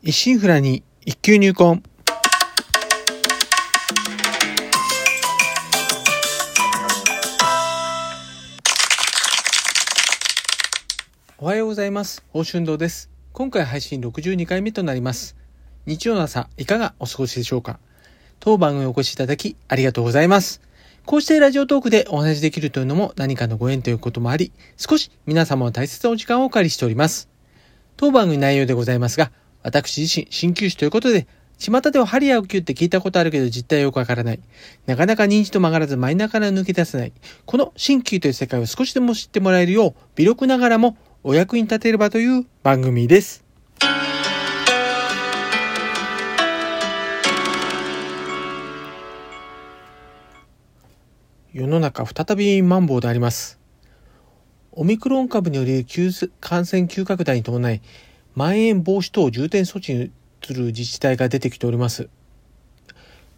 一心不乱に一級入魂。おはようございます。大春堂です。今回配信62回目となります。日曜の朝、いかがお過ごしでしょうか？当番組お越しいただきありがとうございます。こうしてラジオトークでお話しできるというのも何かのご縁ということもあり、少し皆様の大切なお時間をお借りしております。当番組内容でございますが、私自身、鍼灸師ということで、巷では針や灸って聞いたことあるけど実態よくわからない。なかなか認知と曲がらずマイナーから抜け出せない。この鍼灸という世界を少しでも知ってもらえるよう、微力ながらもお役に立てればという番組です。世の中再びマンボウであります。オミクロン株による急感染急拡大に伴い、まん延防止等重点措置にする自治体が出てきております。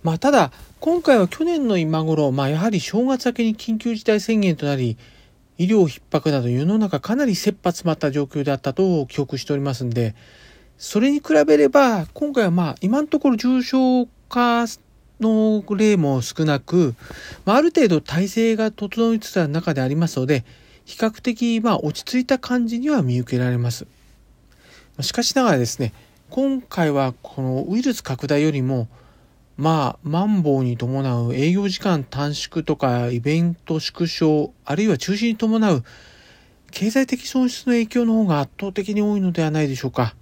まあ、ただ、今回は去年の今頃、まあ、やはり正月明けに緊急事態宣言となり、医療逼迫など世の中かなり切羽詰まった状況であったと記憶しておりますんで、それに比べれば、今回はまあ、今のところ重症化の例も少なく、まあ、ある程度体制が整いつつある中でありますので、比較的まあ落ち着いた感じには見受けられます。しかしながらですね、今回はこのウイルス拡大よりも、まあ、マンボウに伴う営業時間短縮とかイベント縮小、あるいは中止に伴う経済的損失の影響の方が圧倒的に多いのではないでしょうか。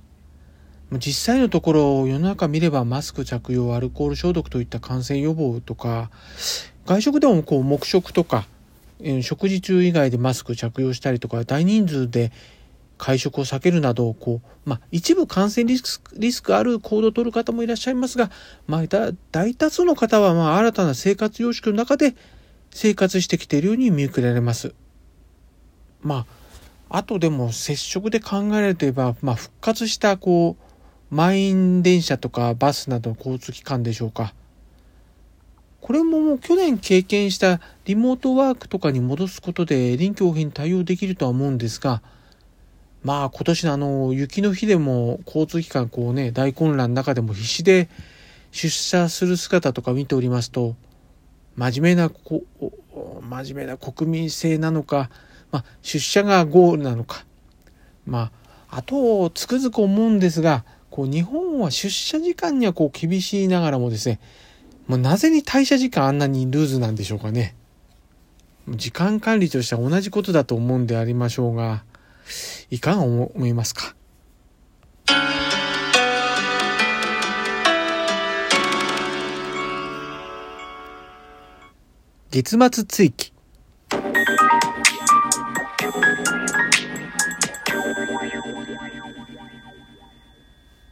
実際のところ世の中見ればマスク着用、アルコール消毒といった感染予防とか、外食でもこう黙食とか、食事中以外でマスク着用したりとか、大人数で会食を避けるなど、こう、まあ、一部感染リスク、リスクある行動を取る方もいらっしゃいますが、まあ、大多数の方は、まあ、新たな生活様式の中で生活してきているように見受けられます。まあ、あとでも接触で考えられていれば、まあ、復活した、こう、満員電車とかバスなどの交通機関でしょうか。これももう去年経験したリモートワークとかに戻すことで臨機応変に対応できるとは思うんですが、まあ今年のあの雪の日でも交通機関こうね大混乱の中でも必死で出社する姿とか見ておりますと真面目なこ真面目な国民性なのか、まあ、出社がゴールなのかまああとつくづく思うんですがこう日本は出社時間にはこう厳しいながらもですねもうなぜに退社時間あんなにルーズなんでしょうかね。時間管理としては同じことだと思うんでありましょうが、いかが思いますか。月末追記。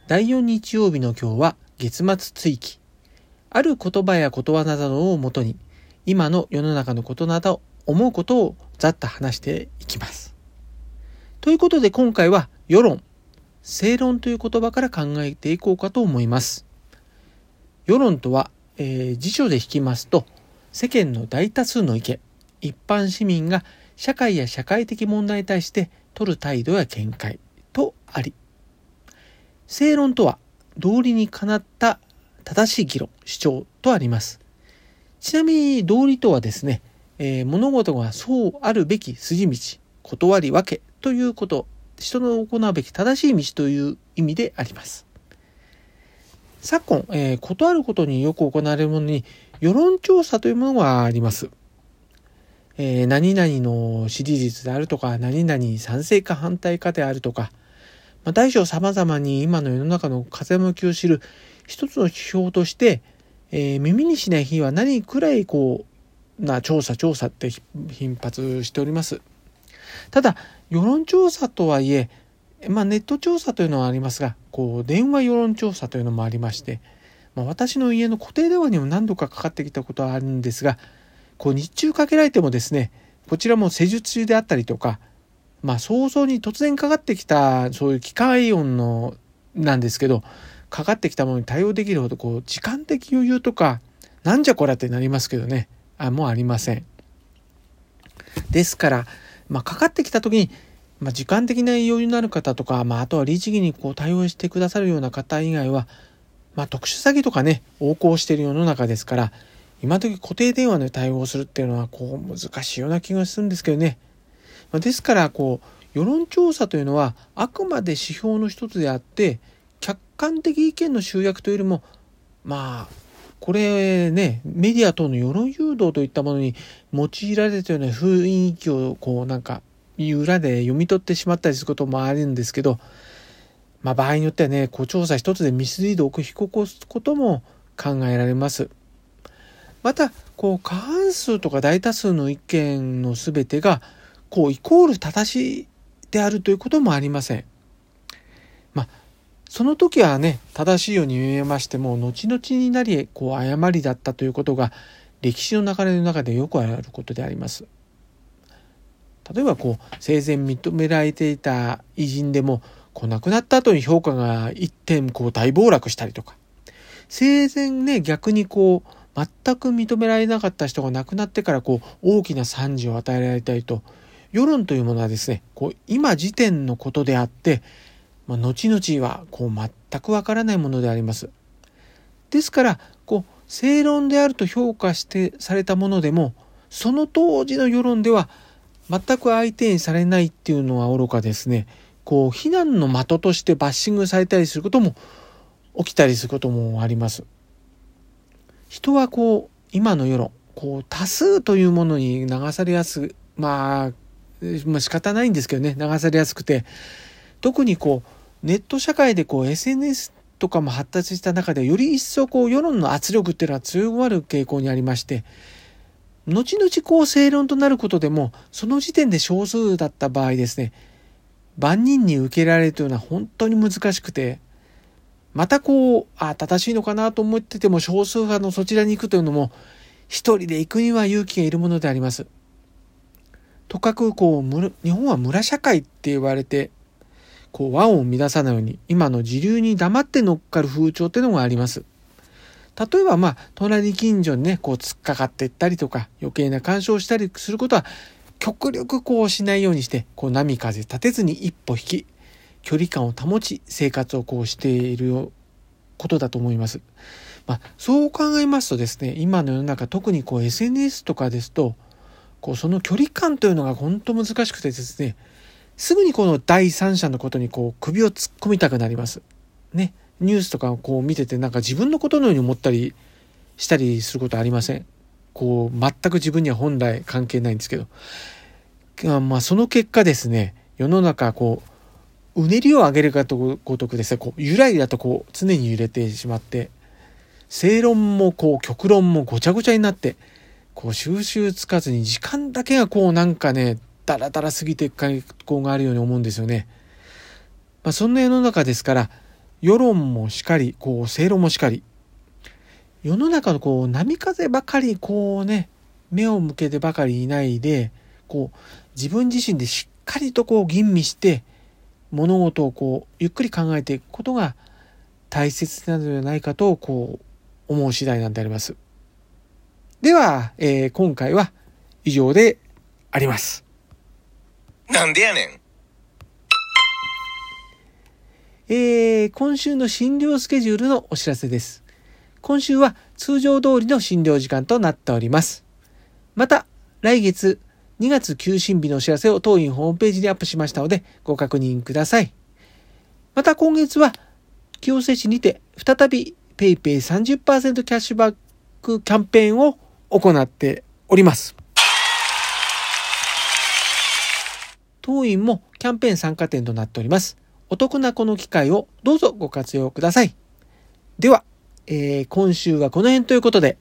第4日曜日の今日は月末追記。ある言葉やことわざなどをもとに今の世の中のことなど思うことをざっと話していきます。ということで今回は世論、正論という言葉から考えていこうかと思います。世論とは、えー、辞書で引きますと世間の大多数の意見、一般市民が社会や社会的問題に対して取る態度や見解とあり、正論とは道理にかなった正しい議論、主張とあります。ちなみに道理とはですね、えー、物事がそうあるべき筋道、断り分けということ、人の行うべき正しい道という意味であります。昨今、えー、断ることによく行われるものに世論調査というものがあります。えー、何々の支持率であるとか、何々賛成か反対かであるとか、まあ、大小様々に今の世の中の風向きを知る一つの指標として、えー、耳にしない日は何くらいこうな調査調査って頻発しております。ただ世論調査とはいえ、まあ、ネット調査というのはありますがこう電話世論調査というのもありまして、まあ、私の家の固定電話にも何度かかかってきたことはあるんですがこう日中かけられてもですねこちらも施術中であったりとかまあ早々に突然かかってきたそういう機械音のなんですけどかかってきたものに対応できるほどこう時間的余裕とかなんじゃこらってなりますけどねあもうありません。ですから、まあ、かかってきた時にまあ、時間的な余裕のある方とか、まあ、あとは律儀にこう対応してくださるような方以外は、まあ、特殊詐欺とかね、横行している世の中ですから、今時固定電話で対応するっていうのは、こう、難しいような気がするんですけどね。まあ、ですから、こう、世論調査というのは、あくまで指標の一つであって、客観的意見の集約というよりも、まあ、これね、メディア等の世論誘導といったものに用いられたような雰囲気を、こう、なんか、裏で読み取ってしまったりすることもあるんですけど、まあ、場合によってはね、こう調査一つでミスリードを起こすことも考えられます。また、こう過半数とか大多数の意見の全てが、こうイコール正しいであるということもありません。まあ、その時はね、正しいように見えましても、後々になり、こう誤りだったということが、歴史の流れの中でよくあることであります。例えばこう生前認められていた偉人でもこう亡くなった後に評価が一点こう大暴落したりとか生前ね逆にこう全く認められなかった人が亡くなってからこう大きな賛辞を与えられたりと世論というものはですねこう今時点のことであって、まあ、後々はこう全くわからないものであります。ですからこう正論であると評価してされたものでもその当時の世論では全く相手にされないっていうのは愚かですね。こう、非難の的としてバッシングされたりすることも起きたりすることもあります。人はこう、今の世論、こう、多数というものに流されやす、まあ、まあ仕方ないんですけどね、流されやすくて、特にこう、ネット社会でこう、SNS とかも発達した中で、より一層こう、世論の圧力っていうのは強まる傾向にありまして、後々こう正論となることでも、その時点で少数だった場合ですね、万人に受けられるというのは本当に難しくて、またこう、あ、正しいのかなと思ってても少数派のそちらに行くというのも、一人で行くには勇気がいるものであります。とかくこう、日本は村社会って言われて、こう和を乱さないように、今の時流に黙って乗っかる風潮ってのがあります。例えばまあ、隣近所にね、こう突っかかっていったりとか、余計な干渉したりすることは、極力こうしないようにして、こう波風立てずに一歩引き、距離感を保ち、生活をこうしていることだと思います。まあ、そう考えますとですね、今の世の中、特にこう SNS とかですと、こうその距離感というのが本当難しくてですね、すぐにこの第三者のことにこう首を突っ込みたくなります。ね。ニュースとかをこう見ててなんか自分のことのように思ったりしたりすることありません？こう全く自分には本来関係ないんですけど。まあその結果ですね、世の中こう、うねりを上げるかとごとくですね、こう、揺らぎだとこう、常に揺れてしまって、正論もこう、極論もごちゃごちゃになって、こう、収集つかずに時間だけがこう、なんかね、だらだら過ぎていく傾向があるように思うんですよね。まあそんな世の中ですから、世論もしかり、こう、正論もしかり、世の中のこう、波風ばかり、こうね、目を向けてばかりいないで、こう、自分自身でしっかりとこう、吟味して、物事をこう、ゆっくり考えていくことが大切なのではないかと、こう、思う次第なんであります。では、えー、今回は以上であります。なんでやねんえー、今週の診療スケジュールのお知らせです。今週は通常通りの診療時間となっております。また、来月2月休診日のお知らせを当院ホームページにアップしましたのでご確認ください。また今月は、清瀬市にて再び PayPay30% キャッシュバックキャンペーンを行っております。当院もキャンペーン参加店となっております。お得なこの機会をどうぞご活用ください。では、えー、今週はこの辺ということで、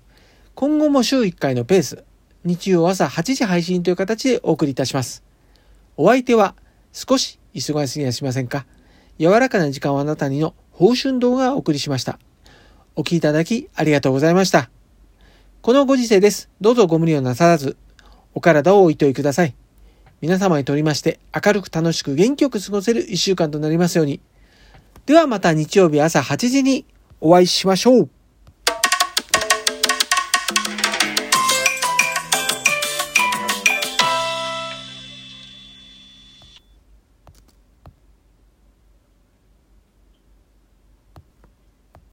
今後も週1回のペース、日曜朝8時配信という形でお送りいたします。お相手は少し忙しすぎやしませんか？柔らかな時間をあなたにの報春動画をお送りしました。お聴きいただきありがとうございました。このご時世です。どうぞご無理をなさらず、お体をおいといください。皆様にとりまして明るく楽しく元気よく過ごせる一週間となりますように。ではまた日曜日朝8時にお会いしましょう。